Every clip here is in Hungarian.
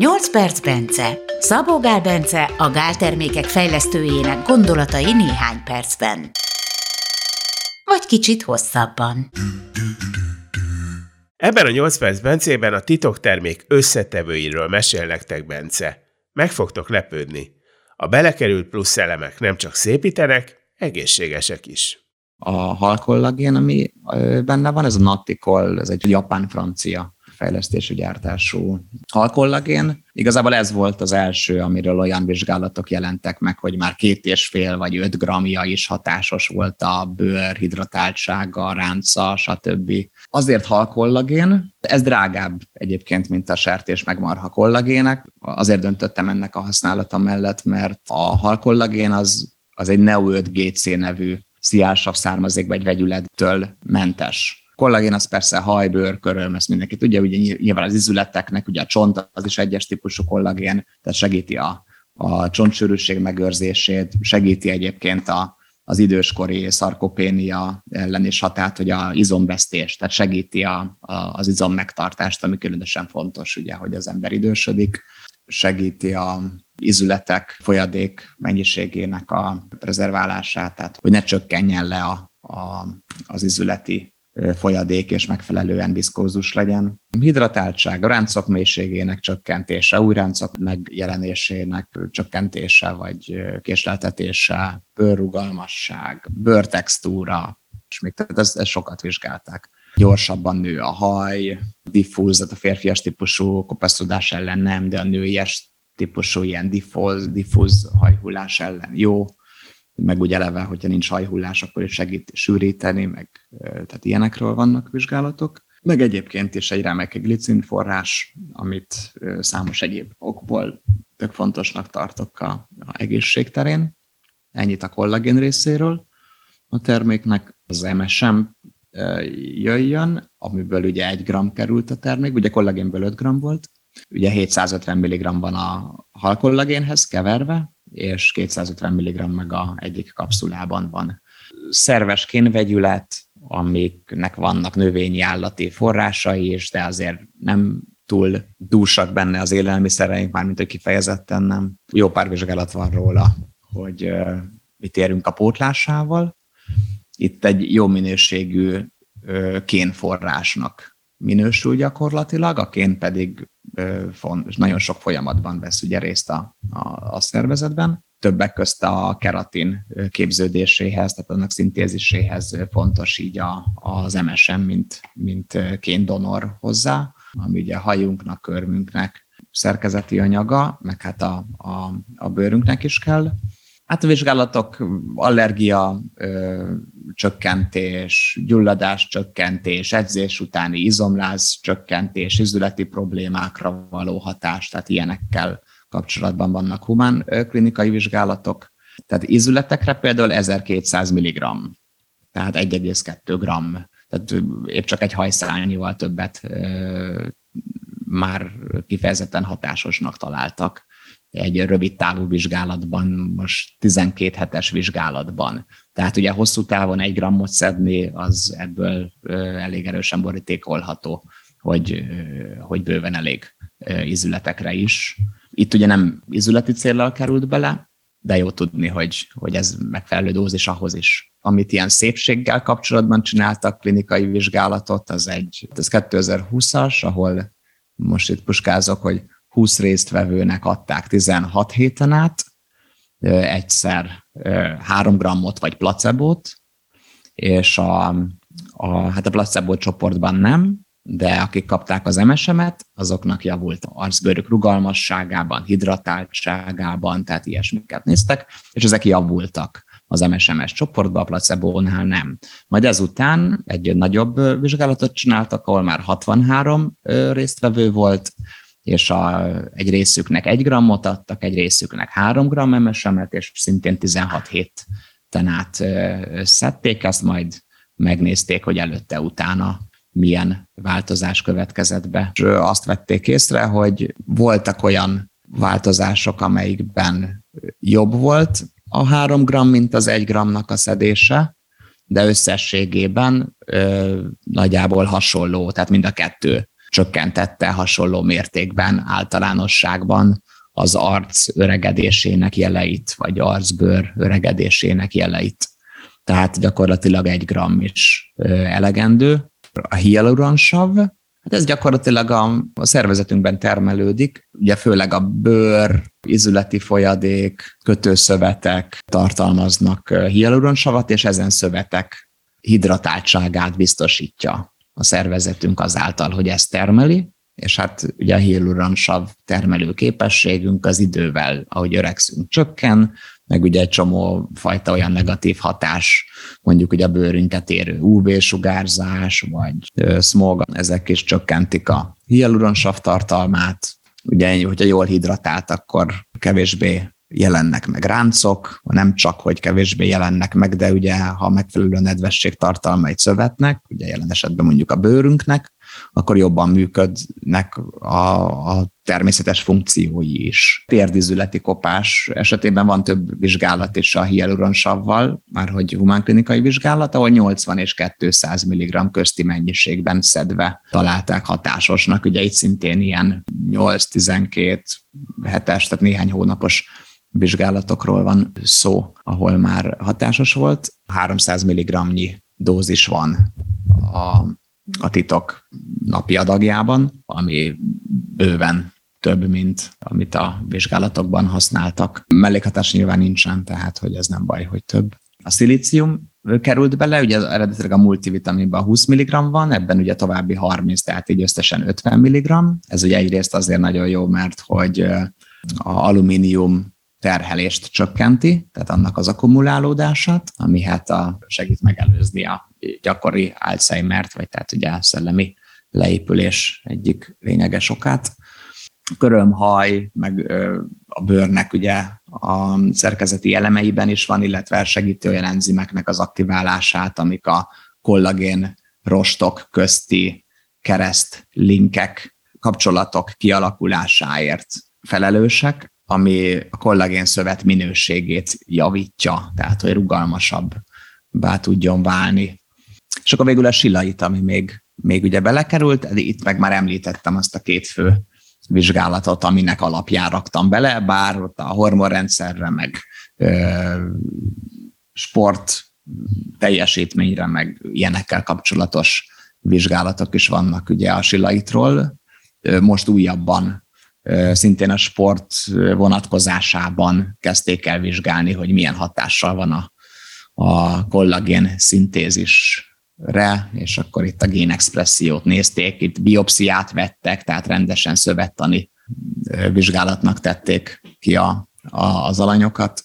8 perc Bence. Szabó Gál Bence a gáltermékek fejlesztőjének gondolatai néhány percben. Vagy kicsit hosszabban. Ebben a 8 perc Bencében a titoktermék összetevőiről mesél nektek Bence. Meg fogtok lepődni. A belekerült plusz elemek nem csak szépítenek, egészségesek is. A halkollagén, ami benne van, ez a Naticol, ez egy japán-francia fejlesztésű gyártású halkollagén. Igazából ez volt az első, amiről olyan vizsgálatok jelentek meg, hogy már két és fél vagy öt gramja is hatásos volt a bőr hidratáltsága, ránca, stb. Azért halkollagén, ez drágább egyébként, mint a sertés meg marha kollagének. Azért döntöttem ennek a használata mellett, mert a halkollagén az, az egy Neo5GC nevű sziálsav származékba egy vegyülettől mentes kollagén az persze hajbőr, köröm, ezt mindenki tudja, ugye nyilván az izületeknek, ugye a csont az is egyes típusú kollagén, tehát segíti a, a csontsűrűség megőrzését, segíti egyébként a, az időskori szarkopénia ellen is hatát, hogy a izomvesztés, tehát segíti a, a, az izom megtartást, ami különösen fontos, ugye, hogy az ember idősödik, segíti a izületek folyadék mennyiségének a prezerválását, tehát hogy ne csökkenjen le a, a, az izületi folyadék és megfelelően viszkózus legyen. Hidratáltság, a ráncok mélységének csökkentése, új ráncok megjelenésének csökkentése vagy késleltetése, bőrrugalmasság, bőrtextúra, és még tehát ezt, ezt sokat vizsgálták. Gyorsabban nő a haj, diffúz, tehát a férfias típusú kopaszodás ellen nem, de a nőies típusú ilyen diffúz, diffúz hajhullás ellen jó meg úgy eleve, hogyha nincs hajhullás, akkor is segít sűríteni, meg tehát ilyenekről vannak vizsgálatok. Meg egyébként is egy remek glicin forrás, amit számos egyéb okból tök fontosnak tartok a, a egészség terén. Ennyit a kollagén részéről. A terméknek az MSM jöjjön, amiből ugye egy gram került a termék, ugye kollagénből 5 gram volt, ugye 750 mg van a halkollagénhez keverve, és 250 mg meg a egyik kapszulában van. Szerves kénvegyület, amiknek vannak növényi állati forrásai is, de azért nem túl dúsak benne az élelmiszereink, mármint hogy kifejezetten nem. Jó pár vizsgálat van róla, hogy mit érünk a pótlásával. Itt egy jó minőségű kénforrásnak minősül gyakorlatilag, a kén pedig nagyon sok folyamatban vesz ugye részt a, a, a szervezetben. Többek közt a keratin képződéséhez, tehát annak szintéziséhez fontos így a, az MSM, mint, mint donor hozzá, ami ugye a hajunknak, körmünknek szerkezeti anyaga, meg hát a, a, a bőrünknek is kell. Hát a vizsgálatok, allergia ö, csökkentés, gyulladás csökkentés, edzés utáni izomláz csökkentés, izületi problémákra való hatás, tehát ilyenekkel kapcsolatban vannak humán klinikai vizsgálatok. Tehát izületekre például 1200 mg, tehát 1,2 g, tehát épp csak egy hajszányival többet ö, már kifejezetten hatásosnak találtak egy rövid távú vizsgálatban, most 12 hetes vizsgálatban. Tehát ugye hosszú távon egy grammot szedni, az ebből elég erősen borítékolható, hogy, hogy bőven elég izületekre is. Itt ugye nem izületi célral került bele, de jó tudni, hogy, hogy ez megfelelő dózis ahhoz is. Amit ilyen szépséggel kapcsolatban csináltak klinikai vizsgálatot, az egy, ez 2020-as, ahol most itt puskázok, hogy 20 résztvevőnek adták 16 héten át, egyszer 3 grammot vagy placebót, és a, a, hát a placebo csoportban nem, de akik kapták az MSM-et, azoknak javult arcbőrük rugalmasságában, hidratáltságában, tehát ilyesmiket néztek, és ezek javultak az MSMS csoportban, a placebo-nál nem. Majd ezután egy nagyobb vizsgálatot csináltak, ahol már 63 résztvevő volt, és a, egy részüknek egy grammot adtak, egy részüknek három gram MSM-et, és szintén 16 héten át szedték ezt, majd megnézték, hogy előtte-utána milyen változás következett be. És azt vették észre, hogy voltak olyan változások, amelyikben jobb volt a három gram, mint az egy gramnak a szedése, de összességében ö, nagyjából hasonló, tehát mind a kettő csökkentette hasonló mértékben általánosságban az arc öregedésének jeleit, vagy arcbőr öregedésének jeleit. Tehát gyakorlatilag egy gram is elegendő. A hialuronsav, hát ez gyakorlatilag a, a szervezetünkben termelődik, ugye főleg a bőr, izületi folyadék, kötőszövetek tartalmaznak hialuronsavat, és ezen szövetek hidratáltságát biztosítja a szervezetünk azáltal, hogy ezt termeli, és hát ugye a hialuronsav termelő képességünk az idővel, ahogy öregszünk, csökken, meg ugye egy csomó fajta olyan negatív hatás, mondjuk ugye a bőrünket érő UV-sugárzás, vagy smog, ezek is csökkentik a hialuronsav tartalmát. Ugye, hogyha jól hidratált, akkor kevésbé jelennek meg ráncok, nem csak, hogy kevésbé jelennek meg, de ugye, ha megfelelő nedvesség tartalma szövetnek, ugye jelen esetben mondjuk a bőrünknek, akkor jobban működnek a, a természetes funkciói is. Térdizületi kopás esetében van több vizsgálat is a hialuronsavval, már hogy humánklinikai vizsgálat, ahol 80 és 200 mg közti mennyiségben szedve találták hatásosnak. Ugye itt szintén ilyen 8-12 hetes, tehát néhány hónapos vizsgálatokról van szó, ahol már hatásos volt. 300 mg-nyi dózis van a, a titok napi adagjában, ami bőven több, mint amit a vizsgálatokban használtak. Mellékhatás nyilván nincsen, tehát hogy ez nem baj, hogy több. A szilícium került bele, ugye eredetileg a multivitaminban 20 mg van, ebben ugye további 30, tehát így összesen 50 mg. Ez ugye egyrészt azért nagyon jó, mert hogy a alumínium terhelést csökkenti, tehát annak az akkumulálódását, ami hát a, segít megelőzni a gyakori Alzheimer-t, vagy tehát ugye a szellemi leépülés egyik lényeges okát. Körömhaj, meg a bőrnek ugye a szerkezeti elemeiben is van, illetve segíti olyan enzimeknek az aktiválását, amik a kollagén rostok közti kereszt linkek, kapcsolatok kialakulásáért felelősek, ami a kollagén szövet minőségét javítja, tehát hogy rugalmasabb bá tudjon válni. És akkor végül a silait, ami még, még ugye belekerült, itt meg már említettem azt a két fő vizsgálatot, aminek alapján raktam bele, bár ott a hormonrendszerre, meg ö, sport teljesítményre, meg ilyenekkel kapcsolatos vizsgálatok is vannak ugye a silaitról. Most újabban szintén a sport vonatkozásában kezdték el vizsgálni, hogy milyen hatással van a, a kollagén szintézisre, és akkor itt a génexpressziót nézték, itt biopsziát vettek, tehát rendesen szövettani vizsgálatnak tették ki a, a, az alanyokat,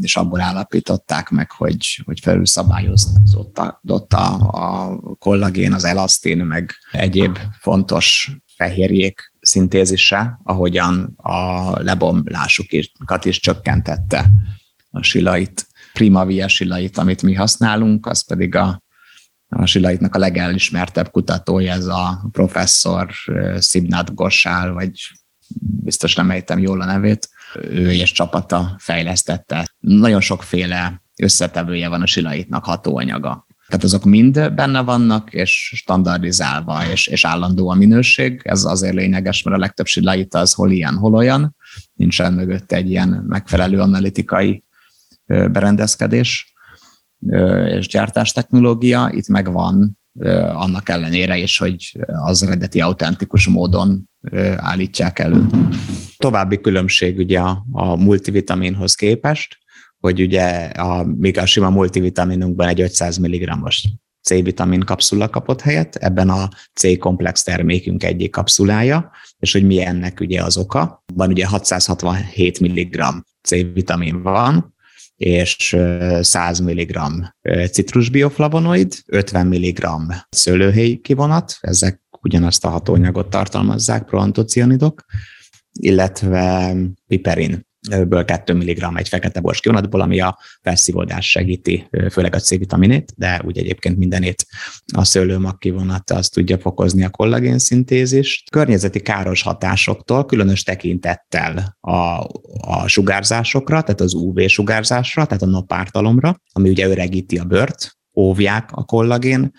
és abból állapították meg, hogy, hogy felülszabályozott a, a kollagén, az elasztin, meg egyéb fontos fehérjék szintézise, ahogyan a lebomlásukat is csökkentette a silait. Primavia silait, amit mi használunk, az pedig a, a silaitnak a legelismertebb kutatója, ez a professzor Szibnát Gossál, vagy biztos nem ejtem jól a nevét, ő és csapata fejlesztette. Nagyon sokféle összetevője van a silaitnak hatóanyaga. Tehát azok mind benne vannak, és standardizálva, és, és állandó a minőség. Ez azért lényeges, mert a legtöbb silaita az hol ilyen, hol olyan. Nincsen mögött egy ilyen megfelelő analitikai berendezkedés és gyártás technológia. Itt megvan annak ellenére is, hogy az eredeti autentikus módon állítják elő. További különbség ugye a multivitaminhoz képest, hogy ugye a, még a sima multivitaminunkban egy 500 mg-os C-vitamin kapszula kapott helyet, ebben a C-komplex termékünk egyik kapszulája, és hogy mi ennek ugye az oka. Van ugye 667 mg C-vitamin van, és 100 mg citrusbioflavonoid, 50 mg szőlőhéj kivonat, ezek ugyanazt a hatóanyagot tartalmazzák, proantocianidok, illetve piperin ből 2 mg egy fekete bors kivonatból, ami a felszívódás segíti, főleg a C-vitaminét, de úgy egyébként mindenét a szőlőmag kivonat azt tudja fokozni a kollagén szintézist. Környezeti káros hatásoktól, különös tekintettel a, a sugárzásokra, tehát az UV sugárzásra, tehát a napártalomra, ami ugye öregíti a bőrt, óvják a kollagén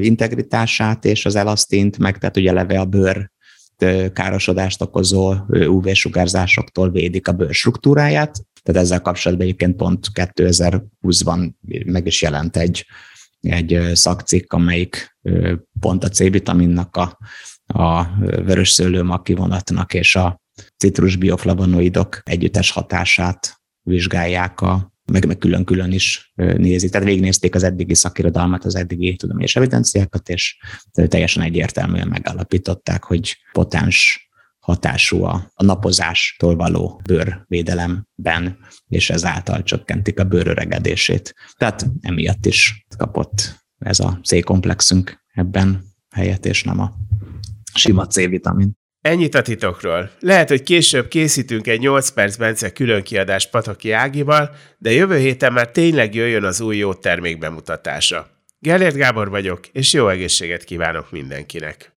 integritását és az elasztint, meg tehát ugye eleve a bőr károsodást okozó UV-sugárzásoktól védik a bőr struktúráját. Tehát ezzel kapcsolatban egyébként pont 2020-ban meg is jelent egy, egy szakcikk, amelyik pont a C-vitaminnak a, a vörös szőlőmag kivonatnak és a citrus bioflavonoidok együttes hatását vizsgálják a meg, meg külön-külön is nézik. Tehát végignézték az eddigi szakirodalmat, az eddigi tudományos evidenciákat, és teljesen egyértelműen megállapították, hogy potens hatású a, a napozástól való bőrvédelemben, és ezáltal csökkentik a bőröregedését. Tehát emiatt is kapott ez a C-komplexünk ebben helyet, és nem a sima C-vitamin. Ennyit a titokról. Lehet, hogy később készítünk egy 8 perc Bence külön kiadás Pataki Ágival, de jövő héten már tényleg jöjjön az új jó termék bemutatása. Gellért Gábor vagyok, és jó egészséget kívánok mindenkinek!